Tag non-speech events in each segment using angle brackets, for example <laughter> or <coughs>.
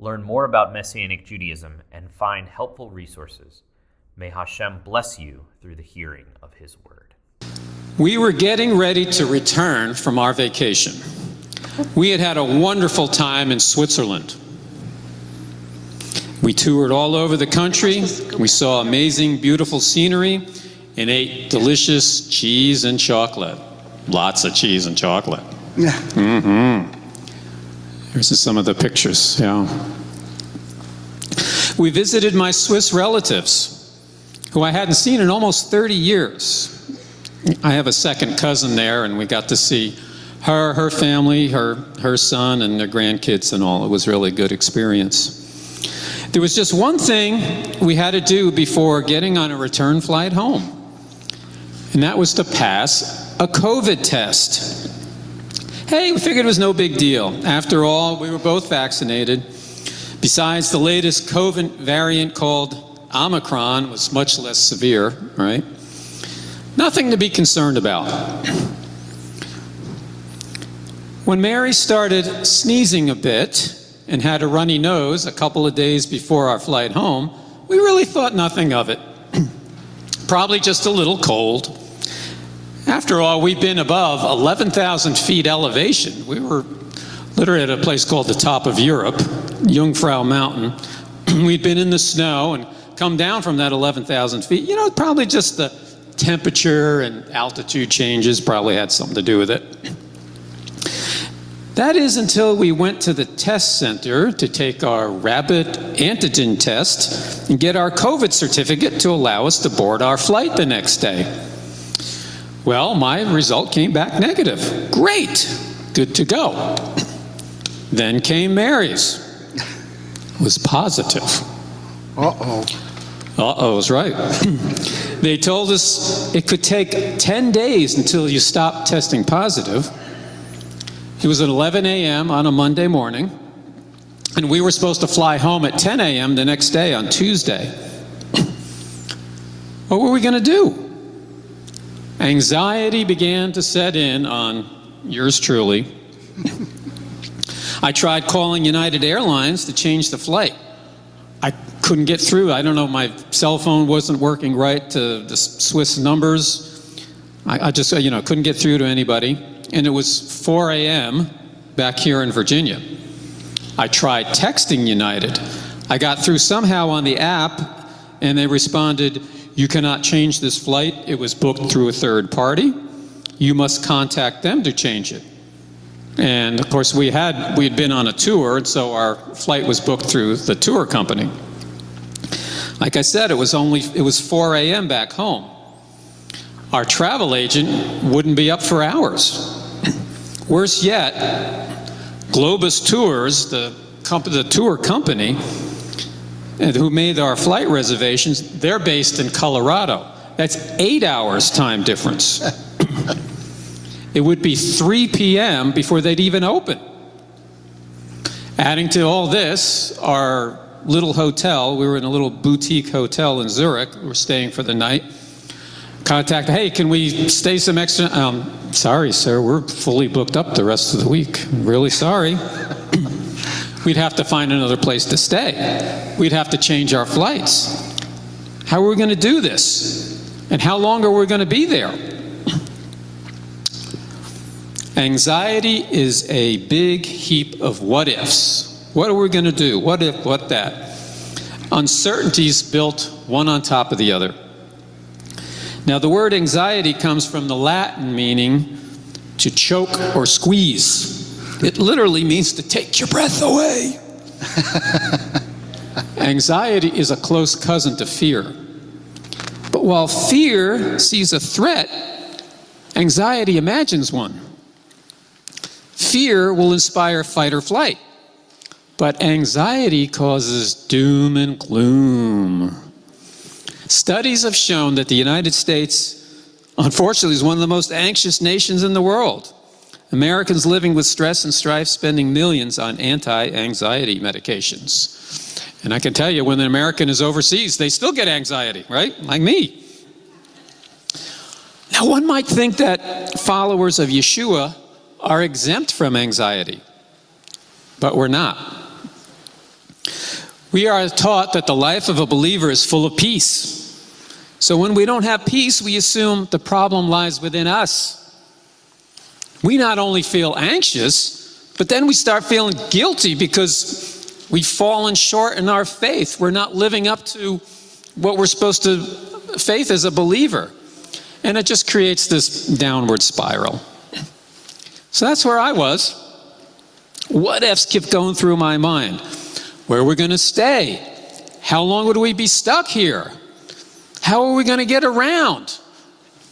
learn more about Messianic Judaism, and find helpful resources. May Hashem bless you through the hearing of His word. We were getting ready to return from our vacation. We had had a wonderful time in Switzerland. We toured all over the country. We saw amazing, beautiful scenery and ate delicious cheese and chocolate. Lots of cheese and chocolate. Yeah. Mm-hmm. Here's some of the pictures. Yeah. We visited my Swiss relatives, who I hadn't seen in almost 30 years. I have a second cousin there, and we got to see her, her family, her, her son, and their grandkids, and all. It was really a good experience. There was just one thing we had to do before getting on a return flight home, and that was to pass a COVID test. Hey, we figured it was no big deal. After all, we were both vaccinated. Besides, the latest COVID variant called Omicron was much less severe, right? Nothing to be concerned about. When Mary started sneezing a bit and had a runny nose a couple of days before our flight home, we really thought nothing of it. <clears throat> Probably just a little cold. After all, we've been above 11,000 feet elevation. We were literally at a place called the top of Europe, Jungfrau Mountain. <clears throat> We'd been in the snow and come down from that 11,000 feet. You know, probably just the temperature and altitude changes probably had something to do with it. That is until we went to the test center to take our rapid antigen test and get our COVID certificate to allow us to board our flight the next day. Well, my result came back negative. Great, good to go. Then came Mary's. It was positive. Uh oh. Uh oh, is right. <clears throat> they told us it could take 10 days until you stop testing positive. It was at 11 a.m. on a Monday morning, and we were supposed to fly home at 10 a.m. the next day on Tuesday. <clears throat> what were we going to do? Anxiety began to set in on yours truly. I tried calling United Airlines to change the flight. I couldn't get through. I don't know, my cell phone wasn't working right to the Swiss numbers. I, I just, you know, couldn't get through to anybody. And it was 4 a.m. back here in Virginia. I tried texting United. I got through somehow on the app, and they responded, you cannot change this flight. It was booked through a third party. You must contact them to change it. And of course, we had we had been on a tour, and so our flight was booked through the tour company. Like I said, it was only it was 4 a.m. back home. Our travel agent wouldn't be up for hours. Worse yet, Globus Tours, the, company, the tour company, who made our flight reservations, they're based in Colorado. That's eight hours time difference. <coughs> it would be 3 p.m. before they'd even open. Adding to all this, our little hotel, we were in a little boutique hotel in Zurich, We're staying for the night. Contact, hey, can we stay some extra? Um, sorry, sir, we're fully booked up the rest of the week. Really sorry. We'd have to find another place to stay. We'd have to change our flights. How are we going to do this? And how long are we going to be there? Anxiety is a big heap of what ifs. What are we going to do? What if, what that? Uncertainties built one on top of the other. Now, the word anxiety comes from the Latin meaning to choke or squeeze. It literally means to take your breath away. <laughs> Anxiety is a close cousin to fear. But while fear sees a threat, anxiety imagines one. Fear will inspire fight or flight. but anxiety causes doom and gloom. Studies have shown that the United States, unfortunately, is one of the most anxious nations in the world. Americans living with stress and strife spending millions on anti anxiety medications. And I can tell you, when an American is overseas, they still get anxiety, right? Like me. Now, one might think that followers of Yeshua are exempt from anxiety, but we're not. We are taught that the life of a believer is full of peace. So when we don't have peace, we assume the problem lies within us. We not only feel anxious, but then we start feeling guilty because we've fallen short in our faith. We're not living up to what we're supposed to faith as a believer. And it just creates this downward spiral. So that's where I was. What ifs kept going through my mind? Where are we going to stay? How long would we be stuck here? How are we going to get around?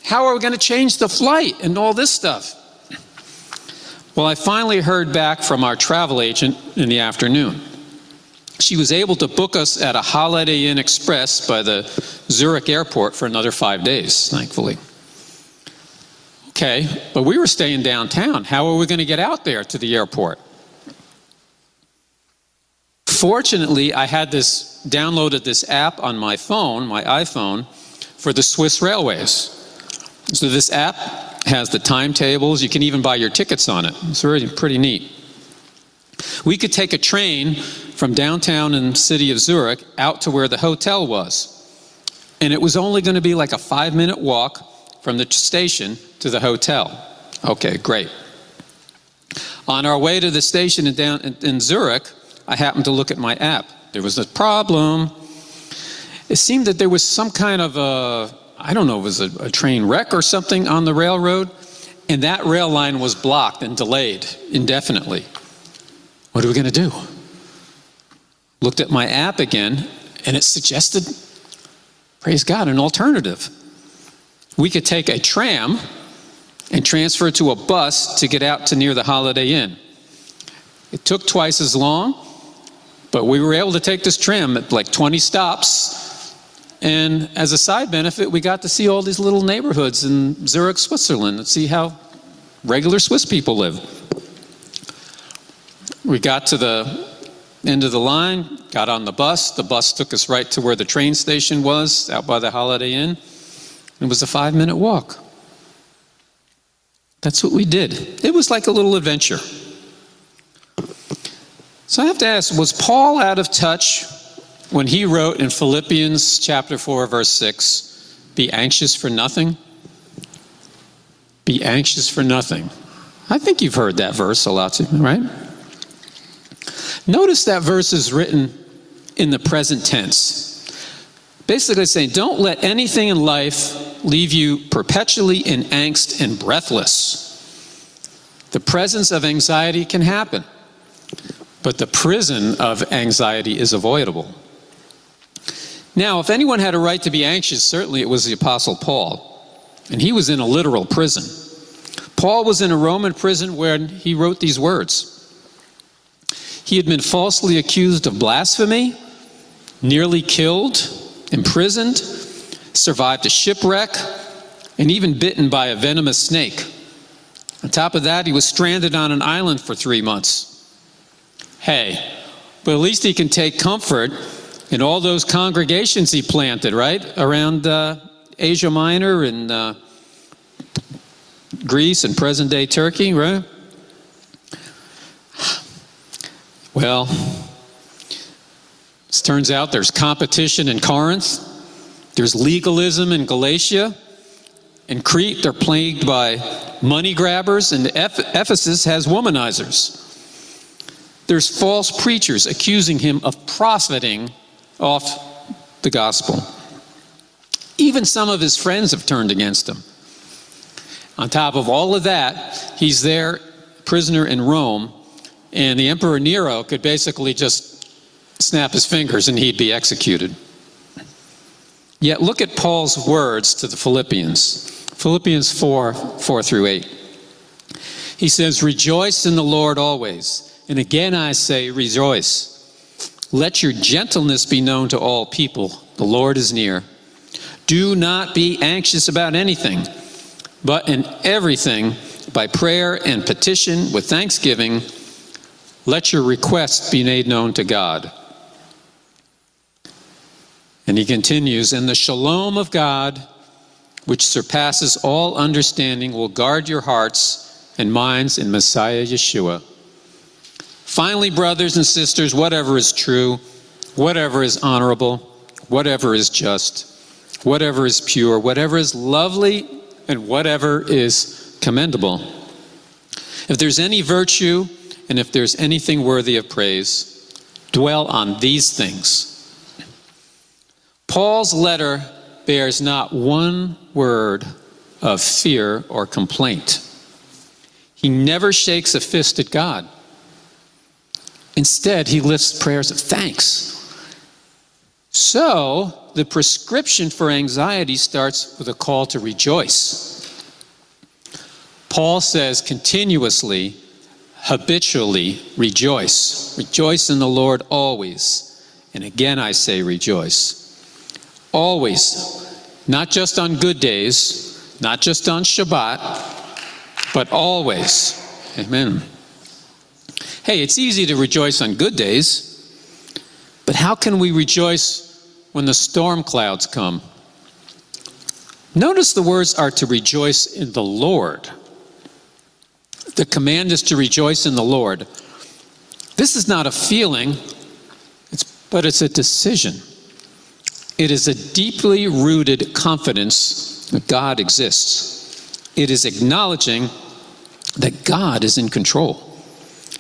How are we going to change the flight and all this stuff? Well, I finally heard back from our travel agent in the afternoon. She was able to book us at a Holiday Inn Express by the Zurich airport for another five days, thankfully. Okay, but we were staying downtown. How are we going to get out there to the airport? Fortunately, I had this downloaded this app on my phone, my iPhone, for the Swiss Railways. So this app has the timetables. You can even buy your tickets on it. It's really pretty neat. We could take a train from downtown in the city of Zurich out to where the hotel was. And it was only going to be like a five minute walk from the station to the hotel. Okay, great. On our way to the station in, down, in, in Zurich, I happened to look at my app. There was a problem. It seemed that there was some kind of a, I don't know, it was a, a train wreck or something on the railroad, and that rail line was blocked and delayed indefinitely. What are we going to do? Looked at my app again, and it suggested, praise God, an alternative. We could take a tram and transfer to a bus to get out to near the Holiday Inn. It took twice as long, but we were able to take this tram at like 20 stops. And as a side benefit, we got to see all these little neighborhoods in Zurich, Switzerland, and see how regular Swiss people live. We got to the end of the line, got on the bus. The bus took us right to where the train station was, out by the Holiday Inn. It was a five minute walk. That's what we did. It was like a little adventure. So I have to ask was Paul out of touch when he wrote in Philippians chapter 4, verse 6, be anxious for nothing? Be anxious for nothing. I think you've heard that verse a lot, right? Notice that verse is written in the present tense. Basically saying, don't let anything in life leave you perpetually in angst and breathless. The presence of anxiety can happen, but the prison of anxiety is avoidable. Now, if anyone had a right to be anxious, certainly it was the Apostle Paul, and he was in a literal prison. Paul was in a Roman prison where he wrote these words. He had been falsely accused of blasphemy, nearly killed, imprisoned, survived a shipwreck, and even bitten by a venomous snake. On top of that, he was stranded on an island for three months. Hey, but at least he can take comfort in all those congregations he planted, right? Around uh, Asia Minor and uh, Greece and present day Turkey, right? Well, it turns out there's competition in Corinth, there's legalism in Galatia. In Crete, they're plagued by money grabbers, and Ephesus has womanizers. There's false preachers accusing him of profiting off the gospel. Even some of his friends have turned against him. On top of all of that, he's there, prisoner in Rome, and the Emperor Nero could basically just snap his fingers and he'd be executed. Yet look at Paul's words to the Philippians Philippians 4 4 through 8. He says, Rejoice in the Lord always. And again I say, rejoice. Let your gentleness be known to all people. The Lord is near. Do not be anxious about anything, but in everything, by prayer and petition with thanksgiving, let your requests be made known to God. And he continues, and the shalom of God, which surpasses all understanding, will guard your hearts and minds in Messiah Yeshua. Finally, brothers and sisters, whatever is true, whatever is honorable, whatever is just, whatever is pure, whatever is lovely, and whatever is commendable. If there's any virtue and if there's anything worthy of praise, dwell on these things. Paul's letter bears not one word of fear or complaint. He never shakes a fist at God. Instead, he lifts prayers of thanks. So, the prescription for anxiety starts with a call to rejoice. Paul says continuously, habitually, rejoice. Rejoice in the Lord always. And again, I say rejoice. Always. Not just on good days, not just on Shabbat, but always. Amen. Hey, it's easy to rejoice on good days, but how can we rejoice when the storm clouds come? Notice the words are to rejoice in the Lord. The command is to rejoice in the Lord. This is not a feeling, it's, but it's a decision. It is a deeply rooted confidence that God exists. It is acknowledging that God is in control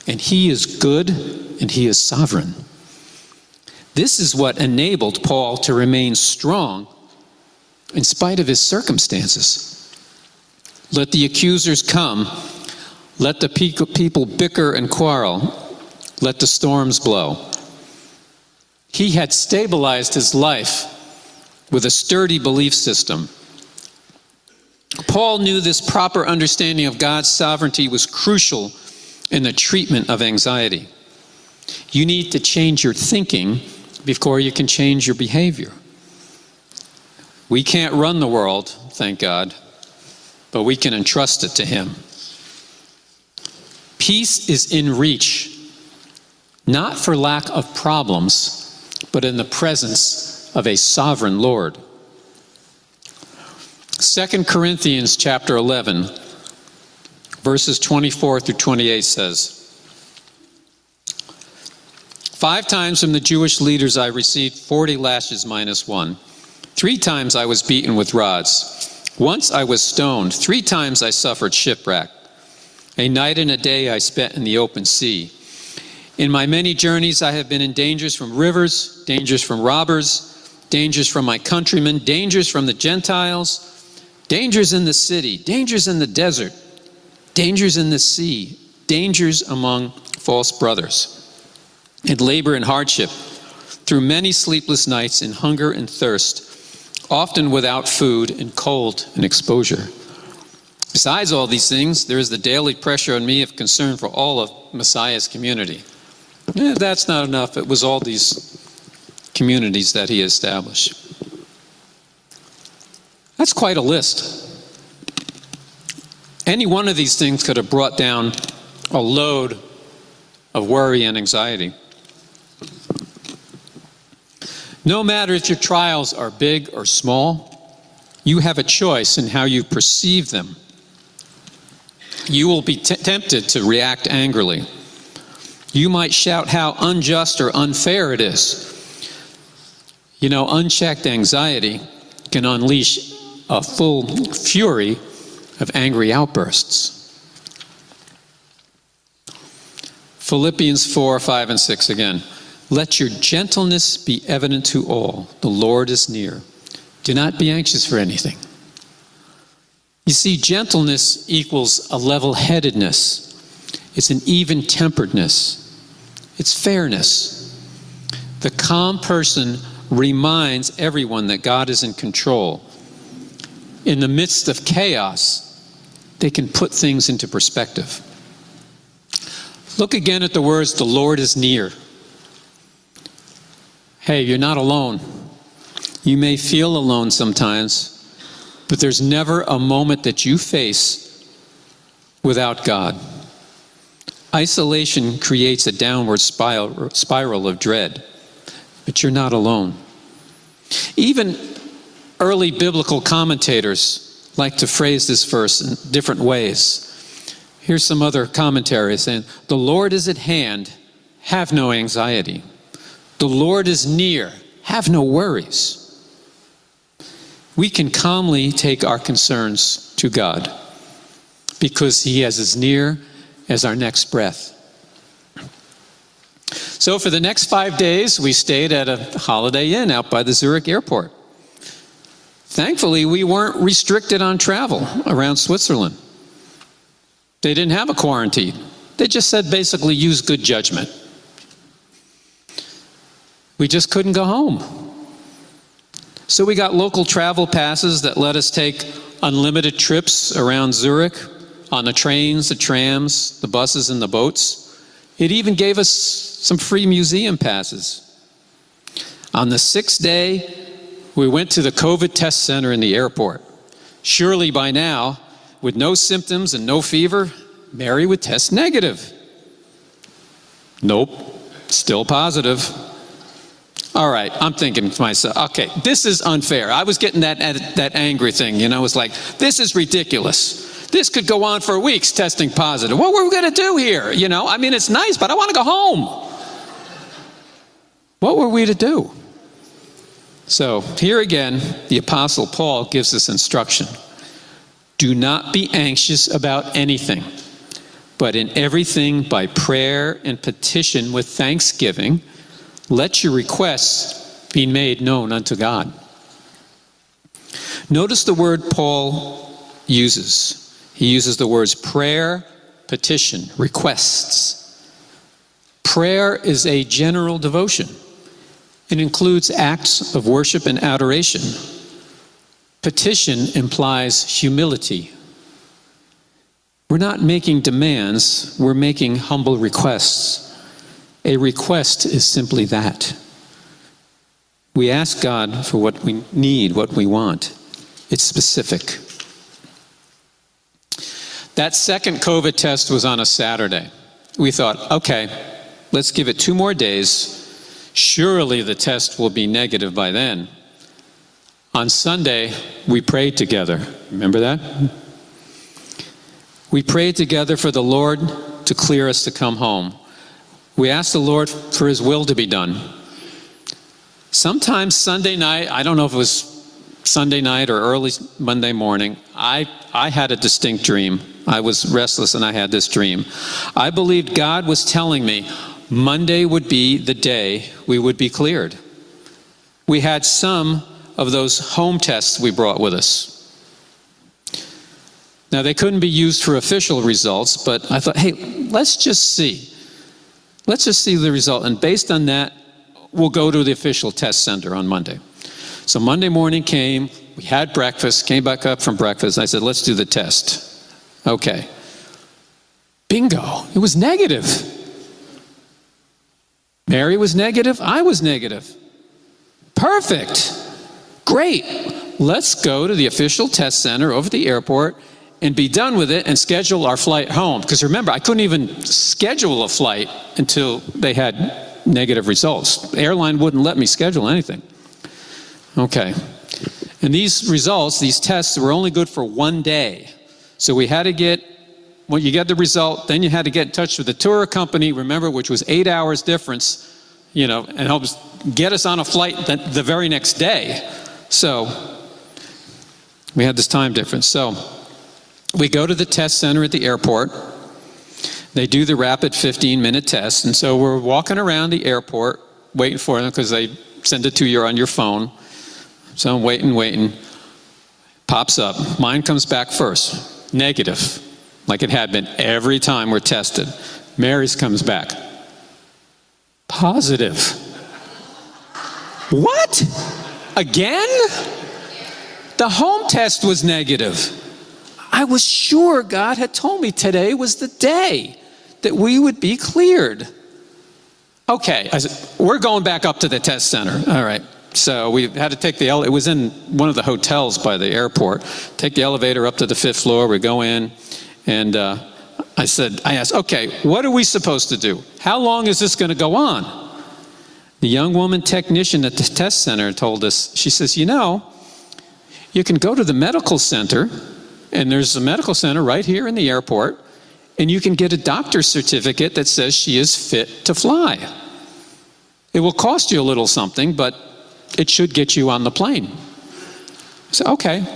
and He is good and He is sovereign. This is what enabled Paul to remain strong in spite of his circumstances. Let the accusers come. Let the people bicker and quarrel. Let the storms blow. He had stabilized his life with a sturdy belief system. Paul knew this proper understanding of God's sovereignty was crucial in the treatment of anxiety. You need to change your thinking before you can change your behavior. We can't run the world, thank God, but we can entrust it to Him. Peace is in reach, not for lack of problems, but in the presence of a sovereign Lord. 2 Corinthians chapter 11 verses 24 through 28 says Five times from the Jewish leaders I received 40 lashes minus one. Three times I was beaten with rods. Once I was stoned. Three times I suffered shipwreck. A night and a day I spent in the open sea. In my many journeys, I have been in dangers from rivers, dangers from robbers, dangers from my countrymen, dangers from the Gentiles, dangers in the city, dangers in the desert dangers in the sea, dangers among false brothers, and labor and hardship, through many sleepless nights in hunger and thirst, often without food and cold and exposure. Besides all these things, there is the daily pressure on me of concern for all of Messiah's community. Eh, that's not enough. It was all these communities that he established. That's quite a list. Any one of these things could have brought down a load of worry and anxiety. No matter if your trials are big or small, you have a choice in how you perceive them. You will be tempted to react angrily. You might shout how unjust or unfair it is. You know, unchecked anxiety can unleash a full fury of angry outbursts. Philippians 4, 5, and 6 again. Let your gentleness be evident to all. The Lord is near. Do not be anxious for anything. You see, gentleness equals a level headedness, it's an even temperedness, it's fairness. The calm person reminds everyone that God is in control. In the midst of chaos, they can put things into perspective. Look again at the words, the Lord is near. Hey, you're not alone. You may feel alone sometimes, but there's never a moment that you face without God. Isolation creates a downward spiral of dread, but you're not alone. Even early biblical commentators like to phrase this verse in different ways. Here's some other commentaries saying, The Lord is at hand, have no anxiety. The Lord is near, have no worries. We can calmly take our concerns to God because He is as near as our next breath. So, for the next five days, we stayed at a Holiday Inn out by the Zurich airport. Thankfully, we weren't restricted on travel around Switzerland. They didn't have a quarantine, they just said basically use good judgment. We just couldn't go home. So, we got local travel passes that let us take unlimited trips around Zurich on the trains, the trams, the buses, and the boats. It even gave us some free museum passes. On the sixth day, we went to the COVID test center in the airport. Surely by now, with no symptoms and no fever, Mary would test negative. Nope, still positive. All right, I'm thinking to myself, okay, this is unfair. I was getting that, that angry thing, you know, it's like, this is ridiculous. This could go on for weeks testing positive. What were we going to do here? You know, I mean, it's nice, but I want to go home. What were we to do? So, here again, the Apostle Paul gives us instruction Do not be anxious about anything, but in everything by prayer and petition with thanksgiving, let your requests be made known unto God. Notice the word Paul uses. He uses the words prayer, petition, requests. Prayer is a general devotion. It includes acts of worship and adoration. Petition implies humility. We're not making demands, we're making humble requests. A request is simply that. We ask God for what we need, what we want. It's specific. That second COVID test was on a Saturday. We thought, okay, let's give it two more days. Surely the test will be negative by then. On Sunday, we prayed together. Remember that? We prayed together for the Lord to clear us to come home. We asked the Lord for His will to be done. Sometimes Sunday night, I don't know if it was Sunday night or early Monday morning, I, I had a distinct dream. I was restless and I had this dream. I believed God was telling me Monday would be the day we would be cleared. We had some of those home tests we brought with us. Now, they couldn't be used for official results, but I thought, hey, let's just see. Let's just see the result. And based on that, we'll go to the official test center on Monday. So Monday morning came, we had breakfast, came back up from breakfast. I said, let's do the test. Okay. Bingo. It was negative. Mary was negative. I was negative. Perfect. Great. Let's go to the official test center over at the airport and be done with it and schedule our flight home. Because remember, I couldn't even schedule a flight until they had negative results. The airline wouldn't let me schedule anything. Okay. And these results, these tests, were only good for one day. So we had to get, when you get the result, then you had to get in touch with the tour company, remember, which was eight hours difference, you know, and help get us on a flight the, the very next day. So we had this time difference. So we go to the test center at the airport. They do the rapid 15 minute test. And so we're walking around the airport waiting for them because they send it to you on your phone. So I'm waiting, waiting. Pops up. Mine comes back first. Negative. Like it had been every time we're tested. Mary's comes back. Positive. What? Again? The home test was negative. I was sure God had told me today was the day. that we would be cleared. Okay, I said, we're going back up to the test center. All right. So we had to take the, ele- it was in one of the hotels by the airport. Take the elevator up to the fifth floor. We go in, and uh, I said, I asked, okay, what are we supposed to do? How long is this going to go on? The young woman technician at the test center told us, she says, you know, you can go to the medical center, and there's a medical center right here in the airport, and you can get a doctor's certificate that says she is fit to fly. It will cost you a little something, but it should get you on the plane. So, okay,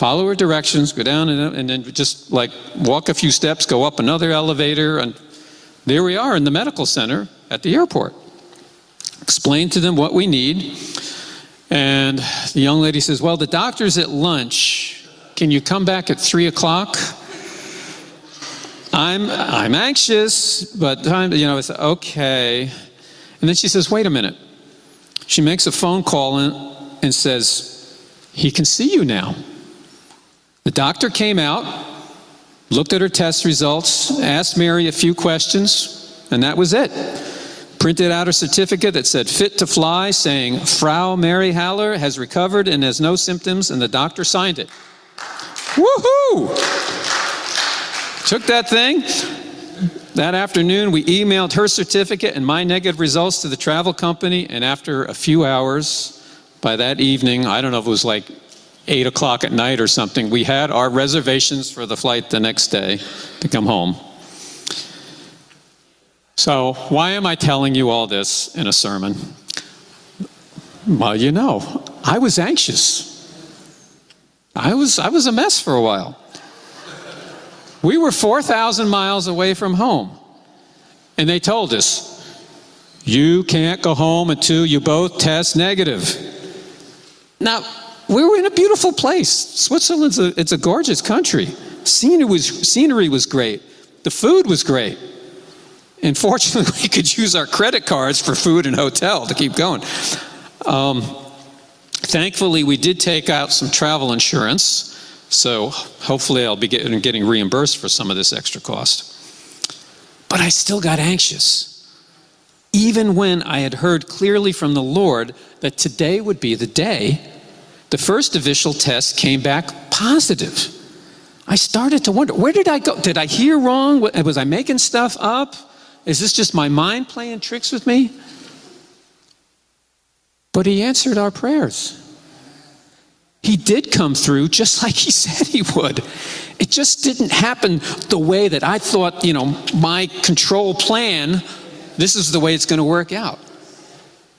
follow her directions, go down, and, and then just like walk a few steps, go up another elevator, and there we are in the medical center at the airport. Explain to them what we need. And the young lady says, Well, the doctor's at lunch. Can you come back at three o'clock? I'm, I'm anxious, but time, you know, it's okay. And then she says, Wait a minute. She makes a phone call and, and says, He can see you now. The doctor came out, looked at her test results, asked Mary a few questions, and that was it. Printed out a certificate that said fit to fly, saying Frau Mary Haller has recovered and has no symptoms, and the doctor signed it. Woohoo! Took that thing. That afternoon, we emailed her certificate and my negative results to the travel company, and after a few hours, by that evening, I don't know if it was like 8 o'clock at night or something, we had our reservations for the flight the next day to come home. So, why am I telling you all this in a sermon? Well, you know, I was anxious. I was, I was a mess for a while. We were 4,000 miles away from home, and they told us, you can't go home until you both test negative. Now, we were in a beautiful place. Switzerland's a, it's a gorgeous country. Scenery was, scenery was great. The food was great. And fortunately, <laughs> we could use our credit cards for food and hotel to keep going. Um, thankfully, we did take out some travel insurance. So hopefully, I'll be getting, getting reimbursed for some of this extra cost. But I still got anxious. Even when I had heard clearly from the Lord that today would be the day, the first official test came back positive. I started to wonder where did I go? Did I hear wrong? Was I making stuff up? Is this just my mind playing tricks with me? But he answered our prayers. He did come through just <laughs> like he said he would. It just didn't happen the way that I thought, you know, my control plan, this is the way it's going to work out.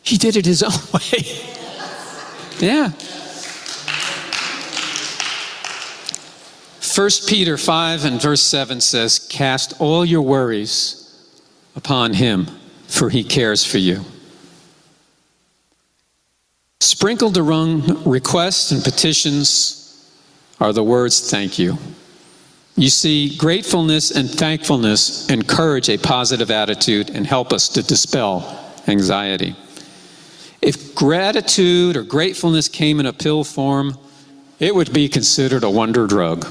He did it his <laughs> own way. yeah. 1 Peter 5 and verse 7 says, Cast all your worries upon him, for he cares for you. Sprinkled among requests and petitions are the words thank you. You see, gratefulness and thankfulness encourage a positive attitude and help us to dispel anxiety. If gratitude or gratefulness came in a pill form, it would be considered a wonder drug.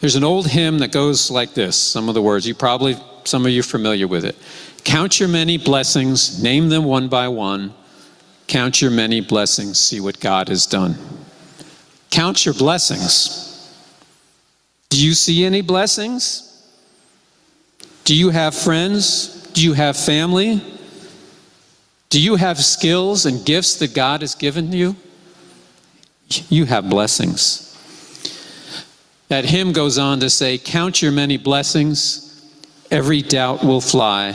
There's an old hymn that goes like this some of the words, you probably, some of you familiar with it. Count your many blessings, name them one by one. Count your many blessings, see what God has done. Count your blessings. Do you see any blessings? Do you have friends? Do you have family? Do you have skills and gifts that God has given you? You have blessings. That hymn goes on to say, Count your many blessings, every doubt will fly,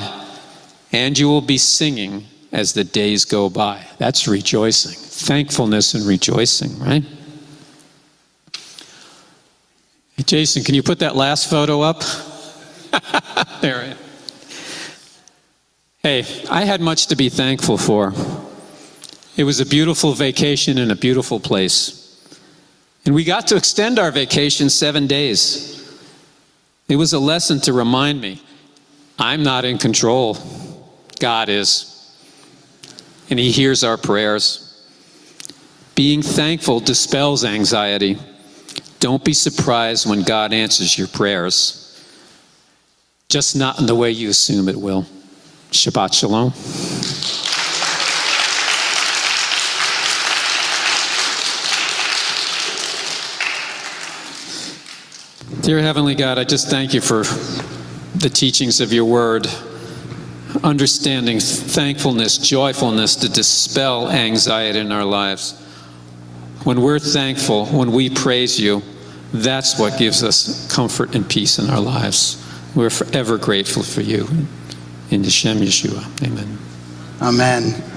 and you will be singing as the days go by. That's rejoicing, thankfulness and rejoicing, right? Hey, Jason, can you put that last photo up? <laughs> there. Hey, I had much to be thankful for. It was a beautiful vacation in a beautiful place. And we got to extend our vacation seven days. It was a lesson to remind me I'm not in control, God is. And He hears our prayers. Being thankful dispels anxiety. Don't be surprised when God answers your prayers. just not in the way you assume it will. Shabbat Shalom. Dear Heavenly God, I just thank you for the teachings of your word, understanding, thankfulness, joyfulness to dispel anxiety in our lives. When we're thankful, when we praise you, that's what gives us comfort and peace in our lives. We're forever grateful for you. In Hashem Yeshua. Amen. Amen.